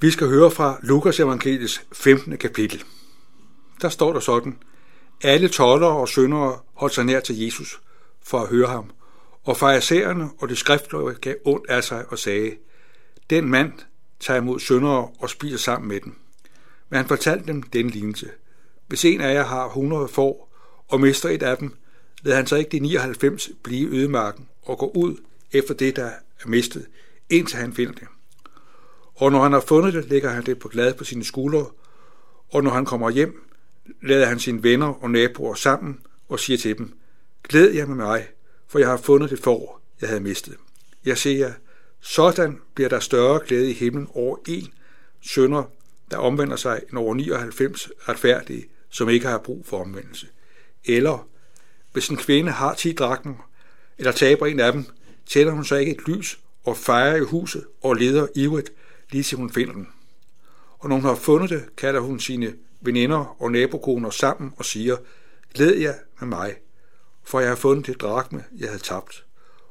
Vi skal høre fra Lukas evangeliets 15. kapitel. Der står der sådan, alle toller og syndere holdt sig nær til Jesus for at høre ham, og farisæerne og de skriftløje gav ondt af sig og sagde, den mand tager imod syndere og spiser sammen med dem. Men han fortalte dem den lignelse. Hvis en af jer har 100 får og mister et af dem, lader han så ikke de 99 blive i ødemarken og gå ud efter det, der er mistet, indtil han finder det. Og når han har fundet det, lægger han det på glad på sine skuldre, og når han kommer hjem, lader han sine venner og naboer sammen og siger til dem, Glæd jer med mig, for jeg har fundet det for, jeg havde mistet. Jeg siger, sådan bliver der større glæde i himlen over en sønder, der omvender sig, end over 99 retfærdige, som ikke har brug for omvendelse. Eller, hvis en kvinde har 10 drakmer, eller taber en af dem, tænder hun så ikke et lys og fejrer i huset og leder ivrigt, lige til hun finder den. Og når hun har fundet det, kalder hun sine veninder og nabokoner sammen og siger, glæd jer med mig, for jeg har fundet det drakme, jeg havde tabt.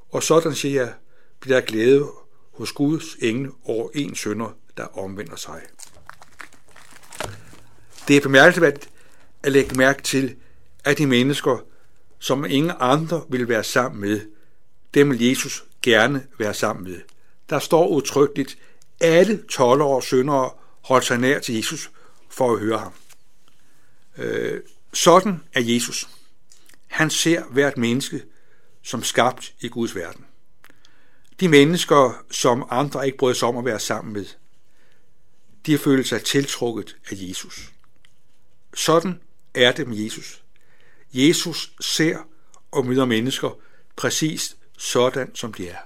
Og sådan siger jeg, bliver der glæde hos Guds engle over en sønder, der omvender sig. Det er bemærkelsesværdigt at lægge mærke til, at de mennesker, som ingen andre vil være sammen med, dem vil Jesus gerne være sammen med. Der står udtrykkeligt, alle 12-årige syndere holdt sig nær til Jesus for at høre ham. Øh, sådan er Jesus. Han ser hvert menneske som skabt i Guds verden. De mennesker, som andre ikke bryder sig om at være sammen med, de har følt sig tiltrukket af Jesus. Sådan er det med Jesus. Jesus ser og møder mennesker præcis sådan, som de er.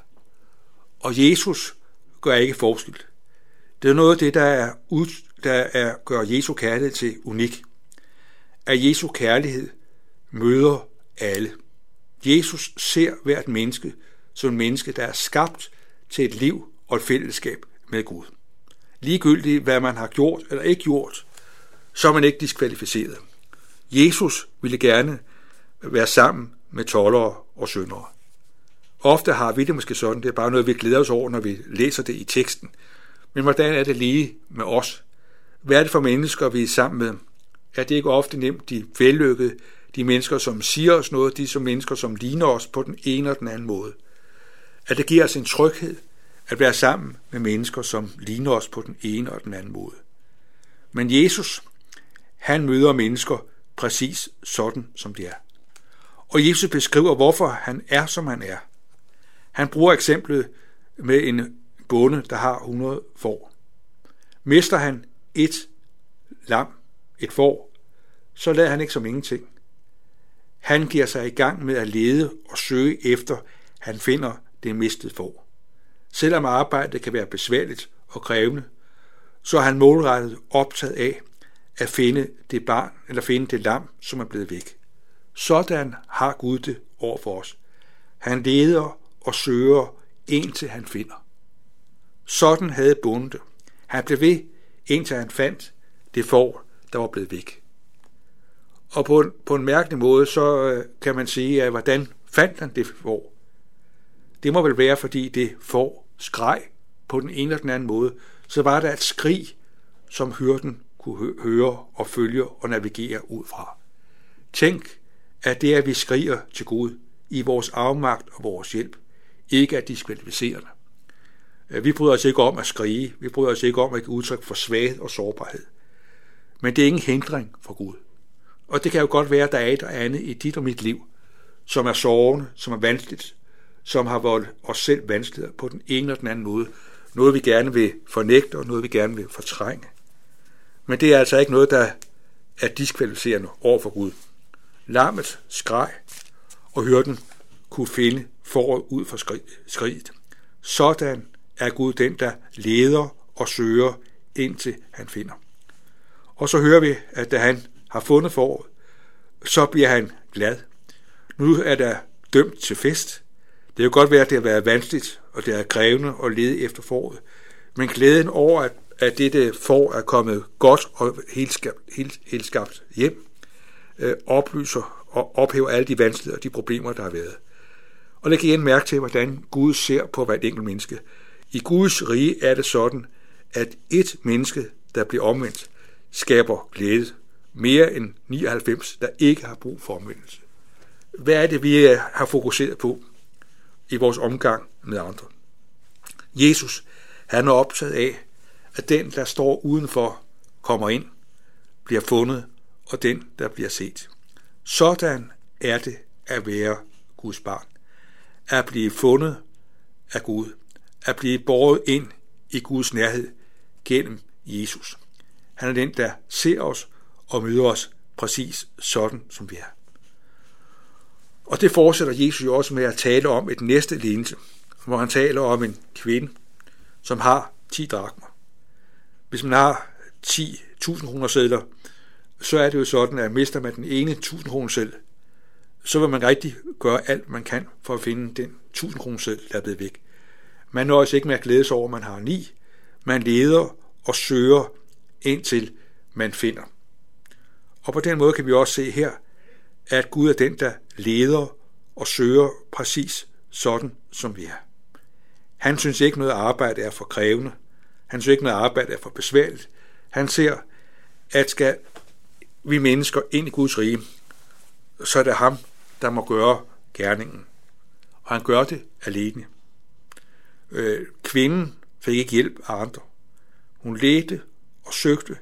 Og Jesus gør ikke forskel. Det er noget af det, der, er, ud, der er, gør Jesu kærlighed til unik. At Jesu kærlighed møder alle. Jesus ser hvert menneske som en menneske, der er skabt til et liv og et fællesskab med Gud. Ligegyldigt hvad man har gjort eller ikke gjort, så er man ikke diskvalificeret. Jesus ville gerne være sammen med tollere og syndere. Ofte har vi det måske sådan, det er bare noget, vi glæder os over, når vi læser det i teksten. Men hvordan er det lige med os? Hvad er det for mennesker, vi er sammen med? Er det ikke ofte nemt de vellykkede, de mennesker, som siger os noget, de som mennesker, som ligner os på den ene og den anden måde? At det giver os en tryghed at være sammen med mennesker, som ligner os på den ene og den anden måde. Men Jesus, han møder mennesker præcis sådan, som de er. Og Jesus beskriver, hvorfor han er, som han er. Han bruger eksemplet med en bonde, der har 100 får. Mister han et lam, et får, så lader han ikke som ingenting. Han giver sig i gang med at lede og søge efter, han finder det mistede får. Selvom arbejdet kan være besværligt og krævende, så er han målrettet optaget af at finde det barn eller finde det lam, som er blevet væk. Sådan har Gud det over for os. Han leder og søger, indtil han finder. Sådan havde bonde. Han blev ved, indtil han fandt det får, der var blevet væk. Og på en, på en mærkelig måde, så øh, kan man sige, at hvordan fandt han det får? Det må vel være, fordi det får skreg på den ene eller den anden måde. Så var der et skrig, som hyrden kunne høre og følge og navigere ud fra. Tænk, at det, at vi skriger til Gud i vores afmagt og vores hjælp, ikke at diskvalificere dig. Øh, vi bryder os ikke om at skrige, vi bryder os ikke om at give udtryk for svaghed og sårbarhed. Men det er ingen hindring for Gud. Og det kan jo godt være, at der er et og andet i dit og mit liv, som er sårende, som er vanskeligt, som har voldt os selv vanskeligheder på den ene eller den anden måde. Noget vi gerne vil fornægte, og noget vi gerne vil fortrænge. Men det er altså ikke noget, der er diskvalificerende over for Gud. Lammet skreg, og hørten kunne finde forud ud for skridt. Sådan er Gud den, der leder og søger, indtil han finder. Og så hører vi, at da han har fundet foråret, så bliver han glad. Nu er der dømt til fest. Det kan godt være, at det har været vanskeligt, og det er krævende at lede efter foråret. Men glæden over, at, at dette får er kommet godt og helt skabt, helt, helt skabt hjem, øh, oplyser og ophæver alle de vanskeligheder og de problemer, der har været. Og læg igen mærke til, hvordan Gud ser på hvert enkelt menneske. I Guds rige er det sådan, at et menneske, der bliver omvendt, skaber glæde mere end 99, der ikke har brug for omvendelse. Hvad er det, vi øh, har fokuseret på i vores omgang med andre? Jesus, han er optaget af, at den, der står udenfor, kommer ind, bliver fundet, og den, der bliver set. Sådan er det at være Guds barn. At blive fundet af Gud. At blive båret ind i Guds nærhed gennem Jesus. Han er den, der ser os og møder os præcis sådan, som vi er. Og det fortsætter Jesus jo også med at tale om et næste lignelse, hvor han taler om en kvinde, som har 10 drakmer. Hvis man har 10.000 kroner sædler, så er det jo sådan, at mister man den ene 1000 kroner seddel, så vil man rigtig gøre alt, man kan for at finde den 1000 kroner selv, der er blevet væk. Man nøjes ikke med at glæde sig over, at man har ni. Man leder og søger indtil man finder. Og på den måde kan vi også se her, at Gud er den, der leder og søger præcis sådan, som vi er. Han synes ikke noget arbejde er for krævende. Han synes ikke noget arbejde er for besværligt. Han ser, at skal vi mennesker ind i Guds rige, så er det ham, der må gøre gerningen. Og han gør det alene. Øh, kvinden fik ikke hjælp af andre. Hun ledte og søgte,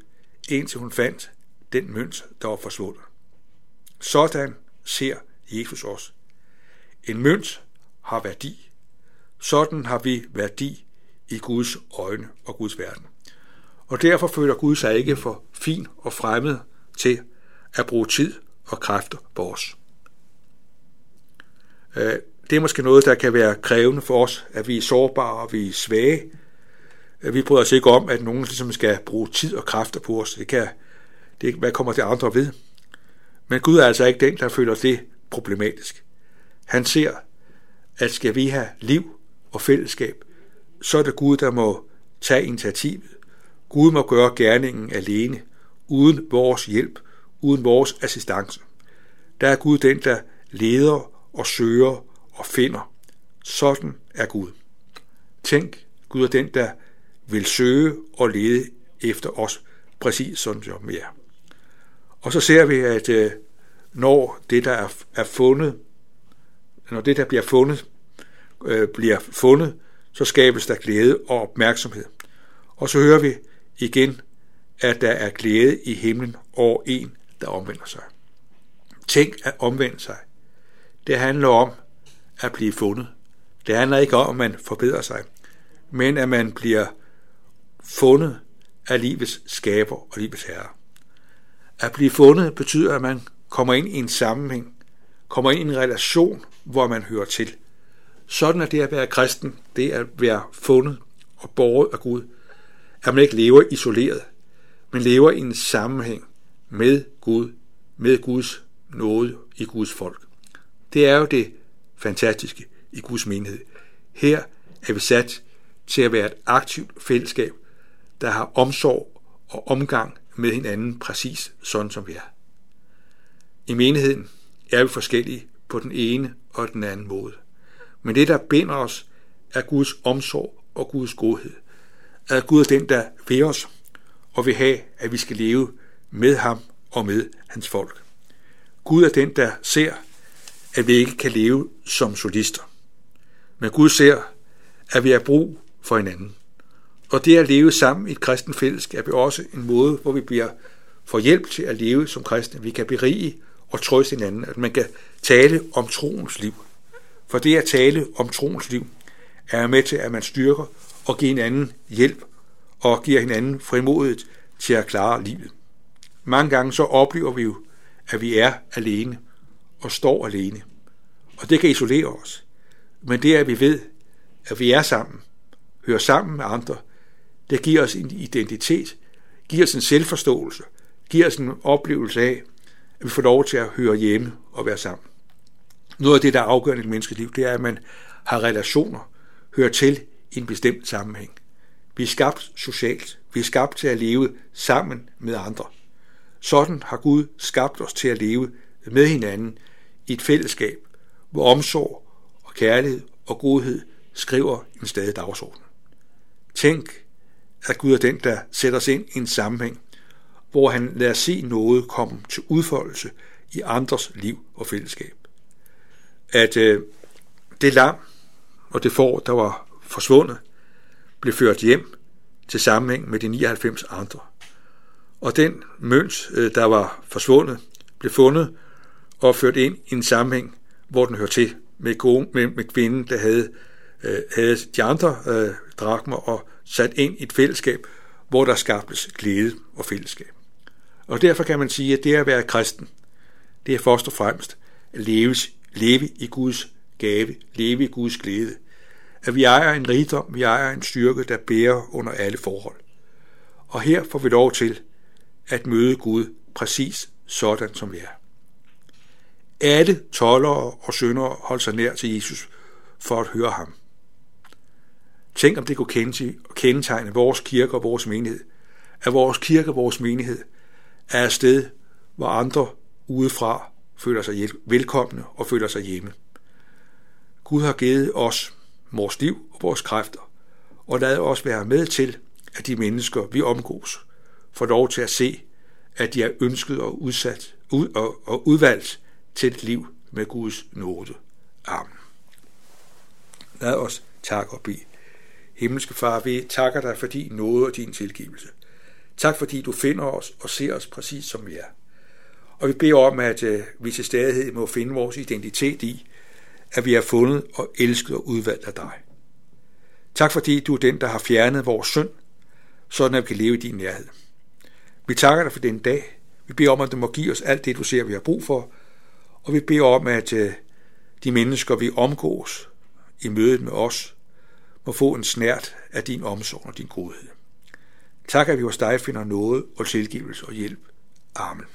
indtil hun fandt den mønt, der var forsvundet. Sådan ser Jesus os. En mønt har værdi. Sådan har vi værdi i Guds øjne og Guds verden. Og derfor føler Gud sig ikke for fin og fremmed til at bruge tid og kræfter på os. Øh, det er måske noget, der kan være krævende for os, at vi er sårbare og vi er svage. Øh, vi bryder os ikke om, at nogen ligesom skal bruge tid og kræfter på os. Det kan, det, hvad kommer det andre ved? Men Gud er altså ikke den, der føler det problematisk. Han ser, at skal vi have liv og fællesskab, så er det Gud, der må tage initiativet. Gud må gøre gerningen alene, uden vores hjælp, uden vores assistance. Der er Gud den, der leder og søger og finder. Sådan er Gud. Tænk, Gud er den, der vil søge og lede efter os, præcis sådan som vi er. Og så ser vi, at øh, når det, der er fundet, når det, der bliver fundet, øh, bliver fundet, så skabes der glæde og opmærksomhed. Og så hører vi igen, at der er glæde i himlen over en, der omvender sig. Tænk at omvende sig. Det handler om at blive fundet. Det handler ikke om, at man forbedrer sig, men at man bliver fundet af livets skaber og livets herre. At blive fundet betyder, at man kommer ind i en sammenhæng, kommer ind i en relation, hvor man hører til. Sådan er det at være kristen, det at være fundet og borget af Gud, at man ikke lever isoleret, men lever i en sammenhæng med Gud, med Guds nåde i Guds folk. Det er jo det fantastiske i Guds menighed. Her er vi sat til at være et aktivt fællesskab, der har omsorg og omgang med hinanden præcis sådan som vi er. I menigheden er vi forskellige på den ene og den anden måde. Men det, der binder os, er Guds omsorg og Guds godhed. At Gud er den, der ved os og vil have, at vi skal leve med ham og med hans folk. Gud er den, der ser, at vi ikke kan leve som solister. Men Gud ser, at vi er brug for hinanden. Og det at leve sammen i et kristen fællesskab er også en måde, hvor vi bliver får hjælp til at leve som kristne. Vi kan berige og trøste hinanden, at man kan tale om troens liv. For det at tale om troens liv er med til, at man styrker og giver hinanden hjælp og giver hinanden frimodet til at klare livet. Mange gange så oplever vi jo, at vi er alene og står alene. Og det kan isolere os. Men det, at vi ved, at vi er sammen, hører sammen med andre, det giver os en identitet, giver os en selvforståelse, giver os en oplevelse af, at vi får lov til at høre hjemme og være sammen. Noget af det, der er afgørende i et menneskes liv, det er, at man har relationer, hører til i en bestemt sammenhæng. Vi er skabt socialt. Vi er skabt til at leve sammen med andre. Sådan har Gud skabt os til at leve med hinanden i et fællesskab, hvor omsorg og kærlighed og godhed skriver en stadig dagsorden. Tænk at Gud er den, der sætter os ind i en sammenhæng, hvor han lader se noget komme til udfoldelse i andres liv og fællesskab. At øh, det lam og det får, der var forsvundet, blev ført hjem til sammenhæng med de 99 andre. Og den mønt, øh, der var forsvundet, blev fundet og ført ind i en sammenhæng, hvor den hører til med, gode, med, med kvinden, der havde, øh, havde de andre øh, drakmer og sat ind i et fællesskab, hvor der skabtes glæde og fællesskab. Og derfor kan man sige, at det at være kristen, det er først og fremmest at leves, leve i Guds gave, leve i Guds glæde. At vi ejer en rigdom, vi ejer en styrke, der bærer under alle forhold. Og her får vi lov til at møde Gud præcis sådan, som vi er. Alle tollere og syndere holdt sig nær til Jesus for at høre ham. Tænk om det kunne kendetegne vores kirke og vores menighed. At vores kirke og vores menighed er et sted, hvor andre udefra føler sig velkomne og føler sig hjemme. Gud har givet os vores liv og vores kræfter, og lad os være med til, at de mennesker, vi omgås, får lov til at se, at de er ønsket og udsat ud, og, og udvalgt til et liv med Guds nåde. Amen. Lad os takke og bede. Himmelske Far, vi takker dig for din nåde og din tilgivelse. Tak fordi du finder os og ser os præcis som vi er. Og vi beder om, at øh, vi til stadighed må finde vores identitet i, at vi er fundet og elsket og udvalgt af dig. Tak fordi du er den, der har fjernet vores synd, sådan at vi kan leve i din nærhed. Vi takker dig for den dag. Vi beder om, at du må give os alt det, du ser, vi har brug for. Og vi beder om, at øh, de mennesker, vi omgås i mødet med os, må få en snært af din omsorg og din godhed. Tak, at vi hos dig finder noget og tilgivelse og hjælp. Amen.